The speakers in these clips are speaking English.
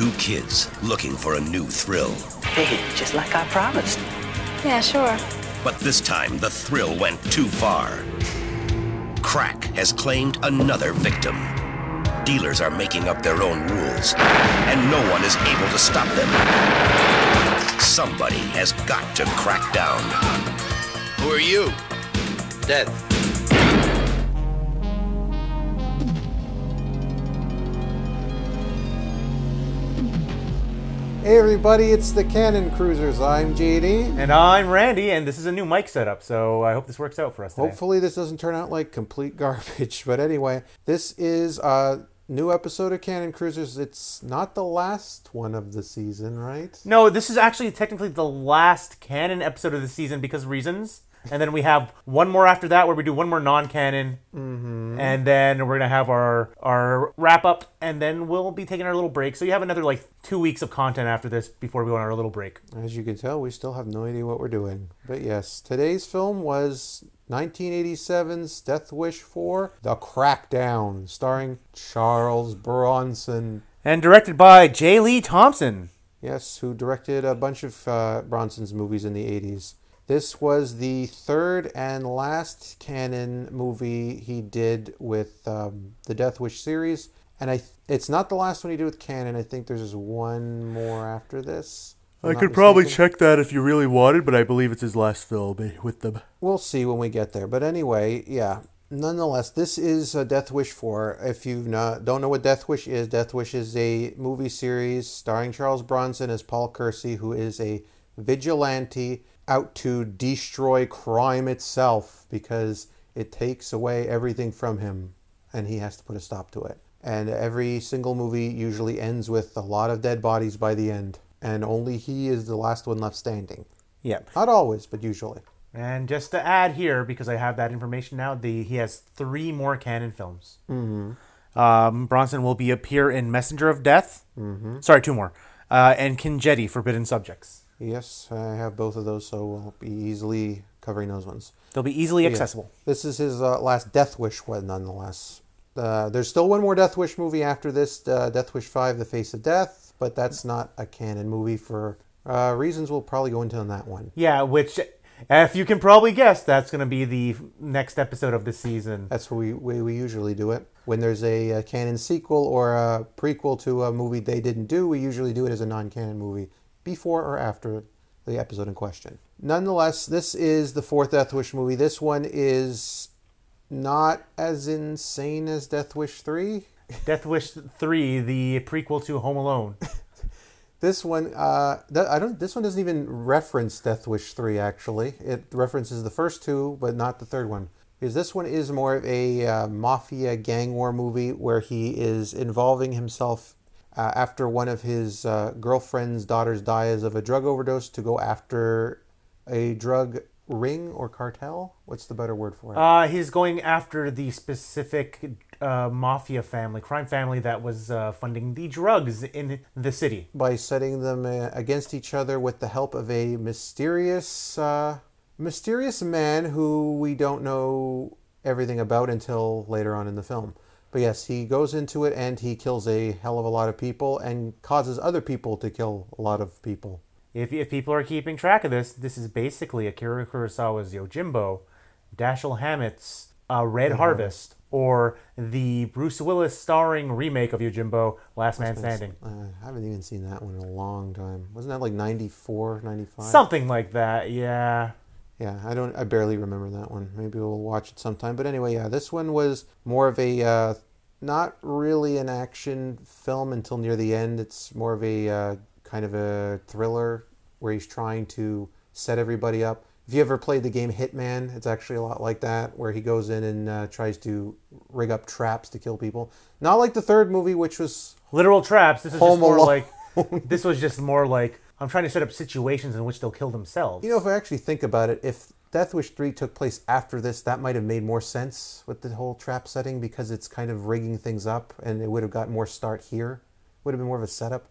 Two kids looking for a new thrill. Hey, just like I promised. Yeah, sure. But this time, the thrill went too far. Crack has claimed another victim. Dealers are making up their own rules, and no one is able to stop them. Somebody has got to crack down. Who are you? Dead. Hey everybody, it's the Cannon Cruisers. I'm JD. And I'm Randy, and this is a new mic setup, so I hope this works out for us today. Hopefully this doesn't turn out like complete garbage. But anyway, this is a new episode of Cannon Cruisers. It's not the last one of the season, right? No, this is actually technically the last Cannon episode of the season because reasons. And then we have one more after that where we do one more non-Cannon, mm-hmm. and then we're gonna have our our wrap up, and then we'll be taking our little break. So you have another like two weeks of content after this before we go on our little break. As you can tell, we still have no idea what we're doing. But yes, today's film was 1987's Death Wish 4, The Crackdown, starring Charles Bronson. And directed by J. Lee Thompson. Yes, who directed a bunch of uh, Bronson's movies in the 80s. This was the third and last Cannon movie he did with um, the Death Wish series, and I it's not the last one he did with Cannon. I think there's just one more after this. I could probably check that if you really wanted, but I believe it's his last film eh, with them. We'll see when we get there. But anyway, yeah. Nonetheless, this is a Death Wish 4. If you don't know what Death Wish is, Death Wish is a movie series starring Charles Bronson as Paul Kersey, who is a vigilante out to destroy crime itself because it takes away everything from him and he has to put a stop to it. And every single movie usually ends with a lot of dead bodies by the end, and only he is the last one left standing. Yep. Not always, but usually. And just to add here, because I have that information now, the he has three more canon films. Mm-hmm. Um, Bronson will be appear in Messenger of Death. Mm-hmm. Sorry, two more. Uh, and Kinjite, Forbidden Subjects. Yes, I have both of those, so we'll be easily covering those ones. They'll be easily accessible. This is his uh, last Death Wish one, nonetheless. Uh, there's still one more Death Wish movie after this, uh, Death Wish 5, The Face of Death, but that's not a Cannon movie for uh, reasons we'll probably go into on that one. Yeah, which, if you can probably guess, that's going to be the next episode of the season. That's the way we, we usually do it. When there's a, a Cannon sequel or a prequel to a movie they didn't do, we usually do it as a non Cannon movie before or after the episode in question. Nonetheless, this is the fourth Death Wish movie. This one is not as insane as Death Wish 3. Death Wish 3, the prequel to Home Alone. this one, uh, I don't. This one doesn't even reference Death Wish 3. Actually, it references the first two, but not the third one. Because this one is more of a uh, mafia gang war movie where he is involving himself uh, after one of his uh, girlfriend's daughters dies of a drug overdose to go after a drug ring or cartel. What's the better word for it? Uh, he's going after the specific uh, mafia family, crime family that was uh, funding the drugs in the city. By setting them uh, against each other with the help of a mysterious, mysterious man who we don't know everything about until later on in the film. But yes, he goes into it and he kills a hell of a lot of people and causes other people to kill a lot of people. If, if people are keeping track of this, this is basically Akira Kurosawa's Yojimbo, Dashiell Hammett's uh, Red mm-hmm. Harvest, or the Bruce Willis starring remake of Yojimbo, Last Man Standing. I haven't even seen that one in a long time. Wasn't that like 94, 95? Something like that, yeah. Yeah, I don't. I barely remember that one. Maybe we'll watch it sometime. But anyway, yeah, this one was more of a uh, not really an action film until near the end. It's more of a uh, kind of a thriller where he's trying to set everybody up. If you ever played the game Hitman, it's actually a lot like that, where he goes in and uh, tries to rig up traps to kill people. Not like the third movie, which was literal traps. This is just more like this was just more like I'm trying to set up situations in which they'll kill themselves. You know, if I actually think about it, if Death Wish 3 took place after this, that might have made more sense with the whole trap setting because it's kind of rigging things up and it would have got more start here. Would have been more of a setup.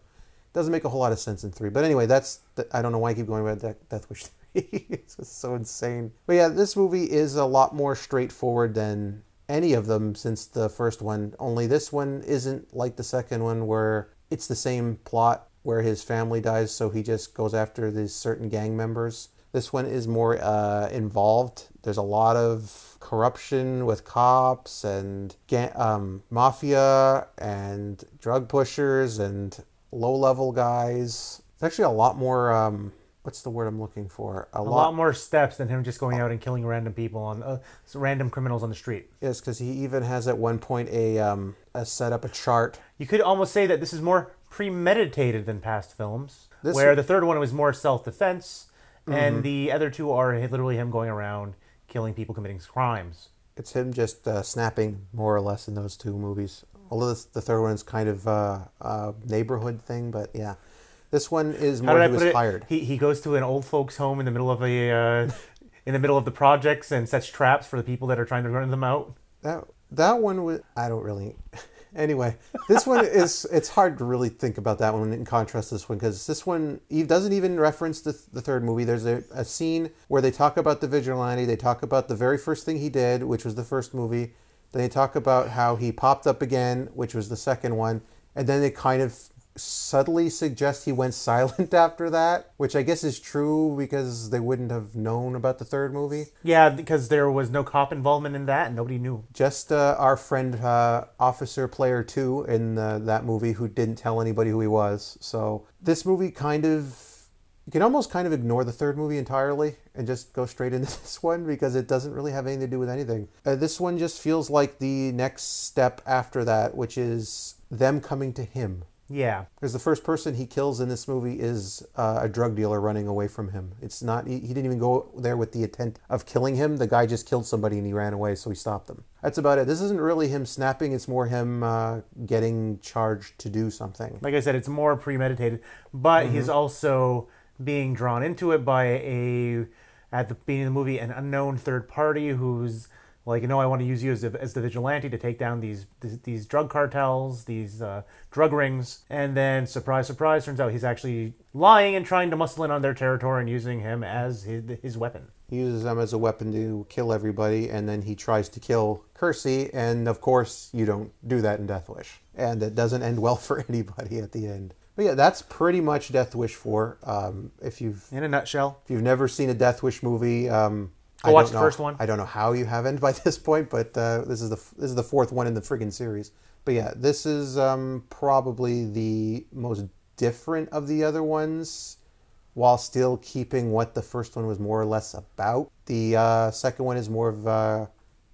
Doesn't make a whole lot of sense in 3. But anyway, that's, the, I don't know why I keep going about Death Wish 3. it's just so insane. But yeah, this movie is a lot more straightforward than any of them since the first one. Only this one isn't like the second one where it's the same plot where his family dies, so he just goes after these certain gang members. This one is more uh, involved. There's a lot of corruption with cops and ga- um, mafia and drug pushers and low level guys. It's actually a lot more. Um, what's the word I'm looking for? A lot more steps than him just going out and killing random people on uh, random criminals on the street. Yes, because he even has at one point a um, a set up a chart. You could almost say that this is more premeditated than past films, This- where the third one was more self defense, and the other two are literally him going around killing people committing crimes. It's him just uh, snapping more or less in those two movies. Although this, the third one is kind of uh, a neighborhood thing, but yeah, this one is How more did I he put was it? hired. He he goes to an old folks' home in the middle of a uh, in the middle of the projects and sets traps for the people that are trying to run them out. That that one was I don't really. Anyway, this one is it's hard to really think about that one in contrast to this one because this one doesn't even reference the, the third movie. There's a, a scene where they talk about the vigilante. They talk about the very first thing he did, which was the first movie. Then they talk about how he popped up again, which was the second one, and then they kind of subtly suggest he went silent after that, which I guess is true because they wouldn't have known about the third movie. Yeah, because there was no cop involvement in that, and nobody knew. just uh, our friend uh, officer player 2 in uh, that movie who didn't tell anybody who he was so this movie kind of you can almost kind of ignore the third movie entirely and just go straight into this one because it doesn't really have anything to do with anything uh, this one just feels like the next step after that which is them coming to him Yeah, because the first person he kills in this movie is uh, a drug dealer running away from him. It's not he, he didn't even go there with the intent of killing him. The guy just killed somebody and he ran away, so he stopped them. That's about it. This isn't really him snapping. It's more him uh, getting charged to do something. like I said, it's more premeditated, but he's Mm-hmm. also being drawn into it by a at the beginning of the movie an unknown third party who's like, you know I want to use you as, a, as the vigilante to take down these these, these drug cartels, these uh, drug rings, and then surprise, surprise, turns out he's actually lying and trying to muscle in on their territory and using him as his, his weapon. He uses them as a weapon to kill everybody, and then he tries to kill Kersey. And of course, you don't do that in Death Wish, and it doesn't end well for anybody at the end. But yeah, that's pretty much Death Wish four. Um, if you've In a nutshell, If you've never seen a Death Wish movie, um, Go I watch the know- first one. I don't know how you haven't by this point, but uh, this is the this is the fourth one in the friggin' series. But yeah, this is um, probably the most different of the other ones, while still keeping what the first one was more or less about. The uh, second one is more of uh,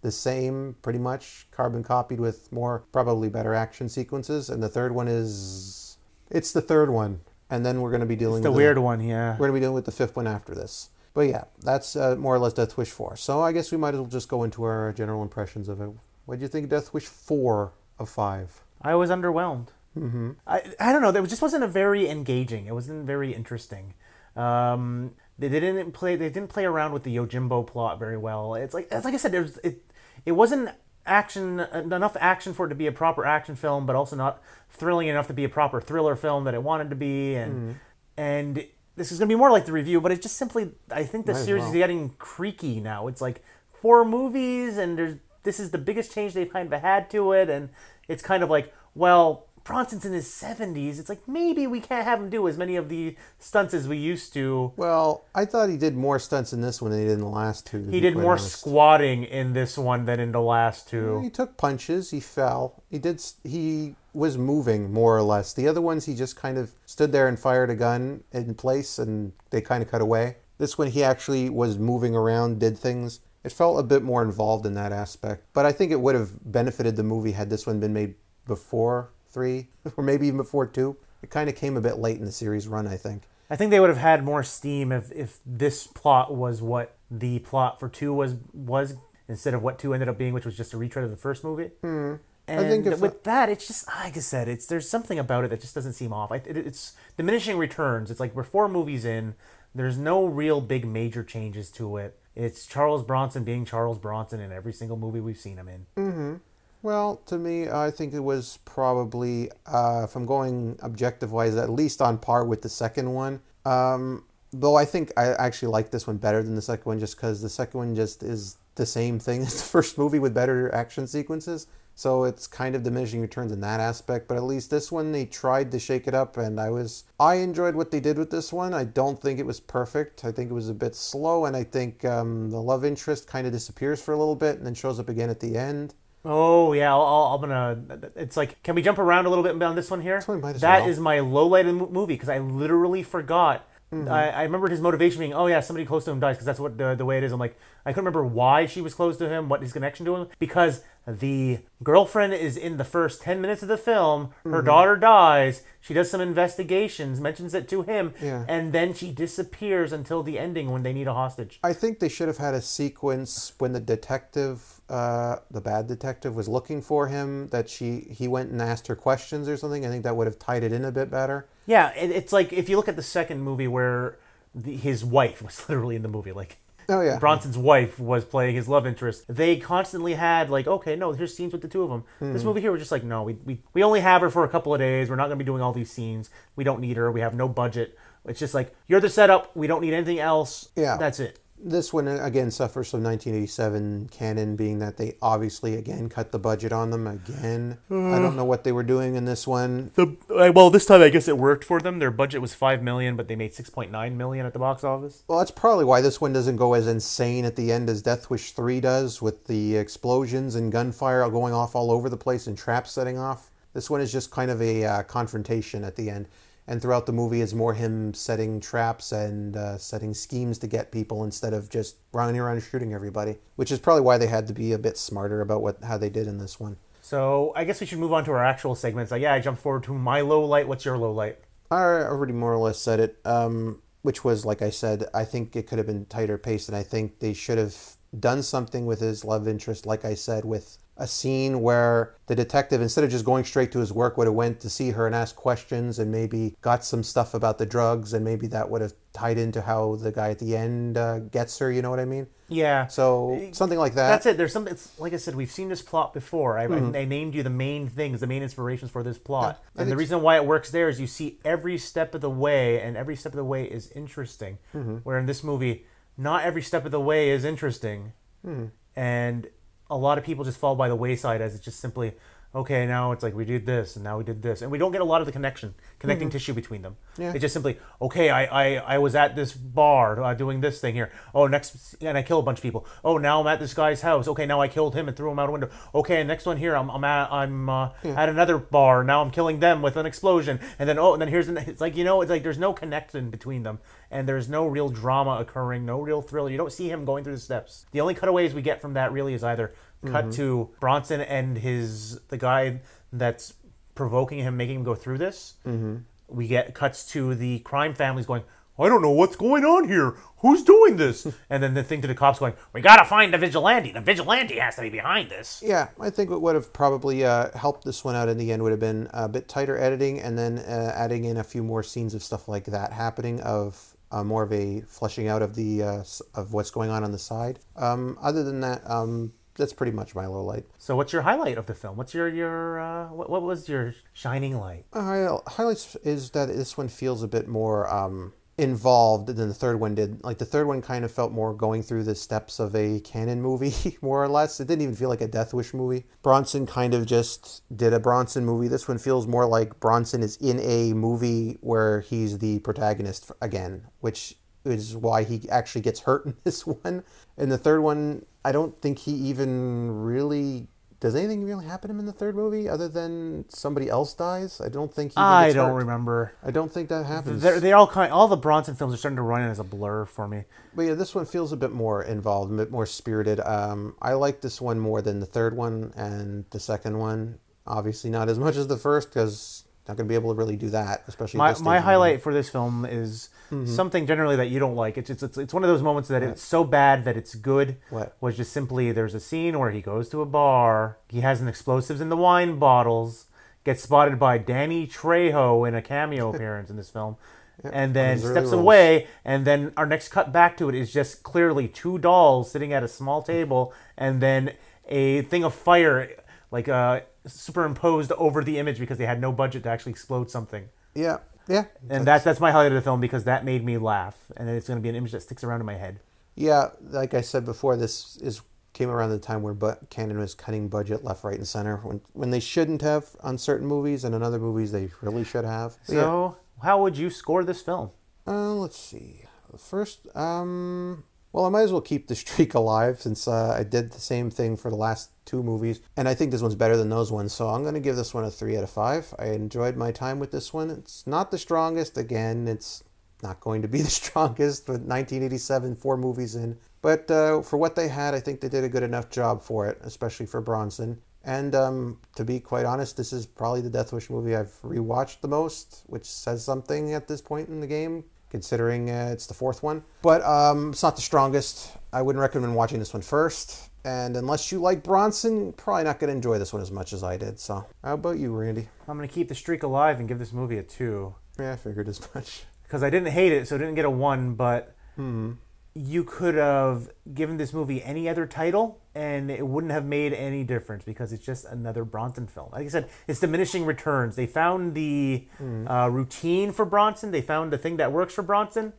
the same, pretty much carbon copied with more probably better action sequences, and the third one is it's the third one, and then we're going to be dealing with the with weird one, yeah. we're going to be dealing with the fifth one after this. But yeah, that's uh, more or less Death Wish 4. So I guess we might as well just go into our general impressions of it. What do you think of Death Wish 4 of 5? I was underwhelmed. Mm-hmm. I I don't know. There just wasn't a very engaging. It wasn't very interesting. Um, they, they didn't play. They didn't play around with the Yojimbo plot very well. It's like it's like I said. There's it. It wasn't action enough action for it to be a proper action film, but also not thrilling enough to be a proper thriller film that it wanted to be. And and this is gonna be more like the review, but it's just simply. I think the Might as series well. is getting creaky now. It's like four movies, and there's this is the biggest change they've kind of had to it, and it's kind of like, well, Bronson's in his seventies. It's like maybe we can't have him do as many of the stunts as we used to. Well, I thought he did more stunts in this one than he did in the last two. He did more honest. squatting in this one than in the last two. He took punches. He fell. He did. He was moving more or less. The other ones, he just kind of stood there and fired a gun in place, and they kind of cut away. This one, he actually was moving around, did things. It felt a bit more involved in that aspect. But I think it would have benefited the movie had this one been made before three, or maybe even before two. It kind of came a bit late in the series run, I think. I think they would have had more steam if, if this plot was what the plot for two was was instead of what two ended up being, which was just a retread of the first movie. And Hmm. I think with that, it's just like I said, it's there's something about it that just doesn't seem off. It, it's diminishing returns. It's like we're four movies in. There's no real big major changes to it. It's Charles Bronson being Charles Bronson in every single movie we've seen him in. Well, to me, I think it was probably, uh, if I'm going objective wise, at least on par with the second one. Um, though I think I actually like this one better than the second one just because the second one just is the same thing as the first movie with better action sequences. So it's kind of diminishing returns in that aspect, but at least this one they tried to shake it up and I was I enjoyed what they did with this one. I don't think it was perfect. I think it was a bit slow and I think um, the love interest kind of disappears for a little bit and then shows up again at the end. Oh yeah, I'll, I'll, I'm gonna. It's like, can we jump around a little bit on this one here? might as That well. is my low light of the mo- movie because I literally forgot. Mm-hmm. I, I remembered his motivation being, oh yeah, somebody close to him dies because that's what the, the way it is. I'm like, I couldn't remember why she was close to him, what his connection to him, because the girlfriend is in the first ten minutes of the film. Her Mm-hmm. daughter dies. She does some investigations, mentions it to him, Yeah. and then she disappears until the ending when they need a hostage. I think they should have had a sequence when the detective, uh, the bad detective, was looking for him. That she he went and asked her questions or something. I think that would have tied it in a bit better. Yeah, it, it's like if you look at the second movie where the, his wife was literally in the movie, like Oh yeah, Bronson's wife was playing his love interest. They constantly had like, okay, no, here's scenes with the two of them. This Hmm. movie here, we're just like, no, we, we we only have her for a couple of days. We're not going to be doing all these scenes. We don't need her. We have no budget. It's just like you're the setup. We don't need anything else. Yeah. that's it. This one uh, again suffers from 1987 Cannon, being that they obviously again cut the budget on them again. I don't know what they were doing in this one. The uh, well, this time I guess it worked for them. Their budget was five million, but they made six point nine million at the box office. Well, that's probably why this one doesn't go as insane at the end as Death Wish 3 does, with the explosions and gunfire going off all over the place and traps setting off. This one is just kind of a uh, confrontation at the end. And throughout the movie is more him setting traps and uh, setting schemes to get people instead of just running around shooting everybody, which is probably why they had to be a bit smarter about what how they did in this one. So I guess we should move on to our actual segments. Like, yeah, I jumped forward to my low light. What's your low light? I already more or less said it, um, which was, like I said, I think it could have been tighter paced, and I think they should have done something with his love interest, like I said, with a scene where the detective, instead of just going straight to his work, would have went to see her and asked questions and maybe got some stuff about the drugs, and maybe that would have tied into how the guy at the end uh, gets her, you know what I mean? Yeah. So something like that. That's it. There's something. It's, like I said, we've seen this plot before. I, I, I named you the main things, the main inspirations for this plot, Mm-hmm. And the reason why it works there is you see every step of the way, and every step of the way is interesting. Mm-hmm. Where in this movie, not every step of the way is interesting, Hmm. and a lot of people just fall by the wayside as it's just simply. Okay, now it's like we did this and now we did this, and we don't get a lot of the connection, connecting tissue between them. Mm-hmm. Yeah. It's just simply okay. I, I, I was at this bar uh, doing this thing here. Oh, next and I kill a bunch of people. Oh, now I'm at this guy's house. Okay, now I killed him and threw him out a window. Okay, next one here. I'm I'm at I'm uh, at another bar. Now I'm killing them with an explosion. And then oh, and then here's an, it's like you know it's like there's no connection between them, and there's no real drama occurring, no real thrill. You don't see him going through the steps. The only cutaways we get from that really is either cut to Bronson and his the guy that's provoking him, making him go through this. Mm-hmm. We get cuts to the crime families going, I don't know what's going on here. Who's doing this? and then the thing to the cops going, We gotta find the vigilante. The vigilante has to be behind this. Yeah, I think what would have probably uh, helped this one out in the end would have been a bit tighter editing and then uh, adding in a few more scenes of stuff like that happening of uh, more of a fleshing out of the uh, of what's going on on the side. Um, other than that, um, that's pretty much my low light. So, what's your highlight of the film? What's your your uh, what, what was your shining light? Uh, highlights is that this one feels a bit more um, involved than the third one did. Like the third one kind of felt more going through the steps of a Cannon movie, more or less. It didn't even feel like a Death Wish movie. Bronson kind of just did a Bronson movie. This one feels more like Bronson is in a movie where he's the protagonist again, which is why he actually gets hurt in this one. In the third one, I don't think he even really does anything really happen to him in the third movie other than somebody else dies. I don't think he. I don't hurt. remember. I don't think that happens. They're, they all kind. All the Bronson films are starting to run in as a blur for me. But yeah, this one feels a bit more involved, a bit more spirited. Um, I like this one more than the third one and the second one. Obviously, not as much as the first because not going to be able to really do that, especially. My, my highlight for this film is Mm-hmm. something generally that you don't like. It's, it's it's it's one of those moments that it's so bad that it's good. What? Was just simply there's a scene where he goes to a bar, he has an explosives in the wine bottles, gets spotted by Danny Trejo in a cameo appearance in this film, and then steps away. And then our next cut back to it is just clearly two dolls sitting at a small table, and then a thing of fire like uh, superimposed over the image because they had no budget to actually explode something. Yeah, yeah, And that's that's my highlight of the film because that made me laugh, and it's going to be an image that sticks around in my head. yeah. Like I said before, this is came around the time where but Cannon was cutting budget left, right, and center when when they shouldn't have on certain movies, and in other movies they really should have. But yeah. So, how would you score this film? Uh, let's see. First, um, well, I might as well keep the streak alive since uh, I did the same thing for the last two movies, and I think this one's better than those ones. So I'm going to give this one a three out of five. I enjoyed my time with this one. It's not the strongest. Again, it's not going to be the strongest with 1987, four movies in. But uh, for what they had, I think they did a good enough job for it, especially for Bronson. And um, to be quite honest, this is probably the Death Wish movie I've rewatched the most, which says something at this point in the game, considering uh, it's the fourth one. But um, it's not the strongest. I wouldn't recommend watching this one first. And unless you like Bronson, you're probably not going to enjoy this one as much as I did. So, how about you, Randy? I'm going to keep the streak alive and give this movie a two. Yeah, I figured as much. Because I didn't hate it, so I didn't get a one, but Hmm. you could have given this movie any other title and it wouldn't have made any difference because it's just another Bronson film. Like I said, it's diminishing returns. They found the Hmm. uh, routine for Bronson, they found the thing that works for Bronson,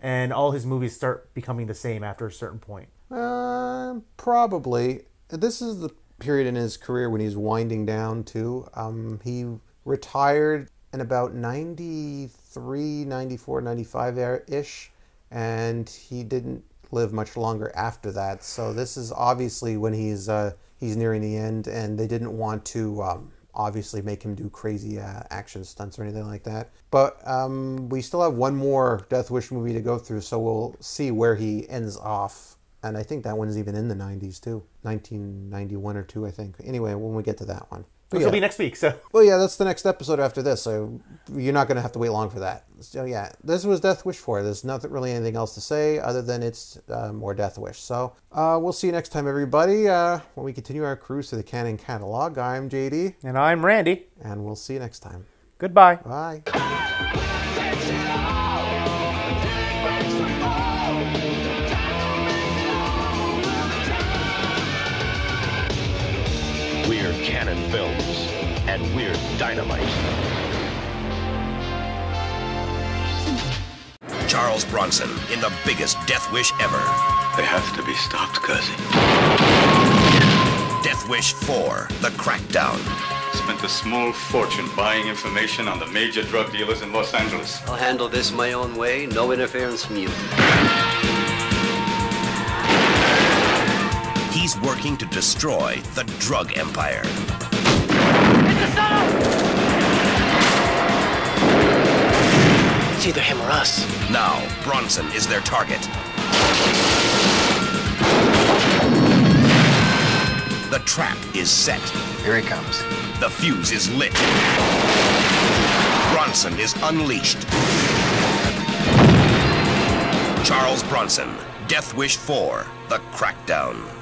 and all his movies start becoming the same after a certain point. Uh, probably. This is the period in his career when he's winding down too. Um, he retired in about 93, 94, 95 ish, and he didn't live much longer after that. So this is obviously when he's uh, he's nearing the end, and they didn't want to. Um, obviously make him do crazy uh, action stunts or anything like that. But um, we still have one more Death Wish movie to go through, so we'll see where he ends off. And I think that one's even in the 90s too, 1991 or two, I think. Anyway, when we get to that one. But Which yeah. will be next week. So Well, yeah, that's the next episode after this, so you're not going to have to wait long for that. So, yeah, this was Death Wish 4. There's nothing really anything else to say other than it's uh, more Death Wish. So, uh, we'll see you next time, everybody, uh, when we continue our cruise through the Cannon catalog. I'm JD, and I'm Randy. and we'll see you next time. Goodbye. Bye. Cannon Films, and we're dynamite. Charles Bronson in the biggest death wish ever. They have to be stopped, Kersey. Death Wish 4, The Crackdown. Spent a small fortune buying information on the major drug dealers in Los Angeles. I'll handle this my own way, no interference from you. He's working to destroy the drug empire. It's either him or us. Now, Bronson is their target. The trap is set. Here he comes. The fuse is lit. Bronson is unleashed. Charles Bronson, Death Wish 4, The Crackdown.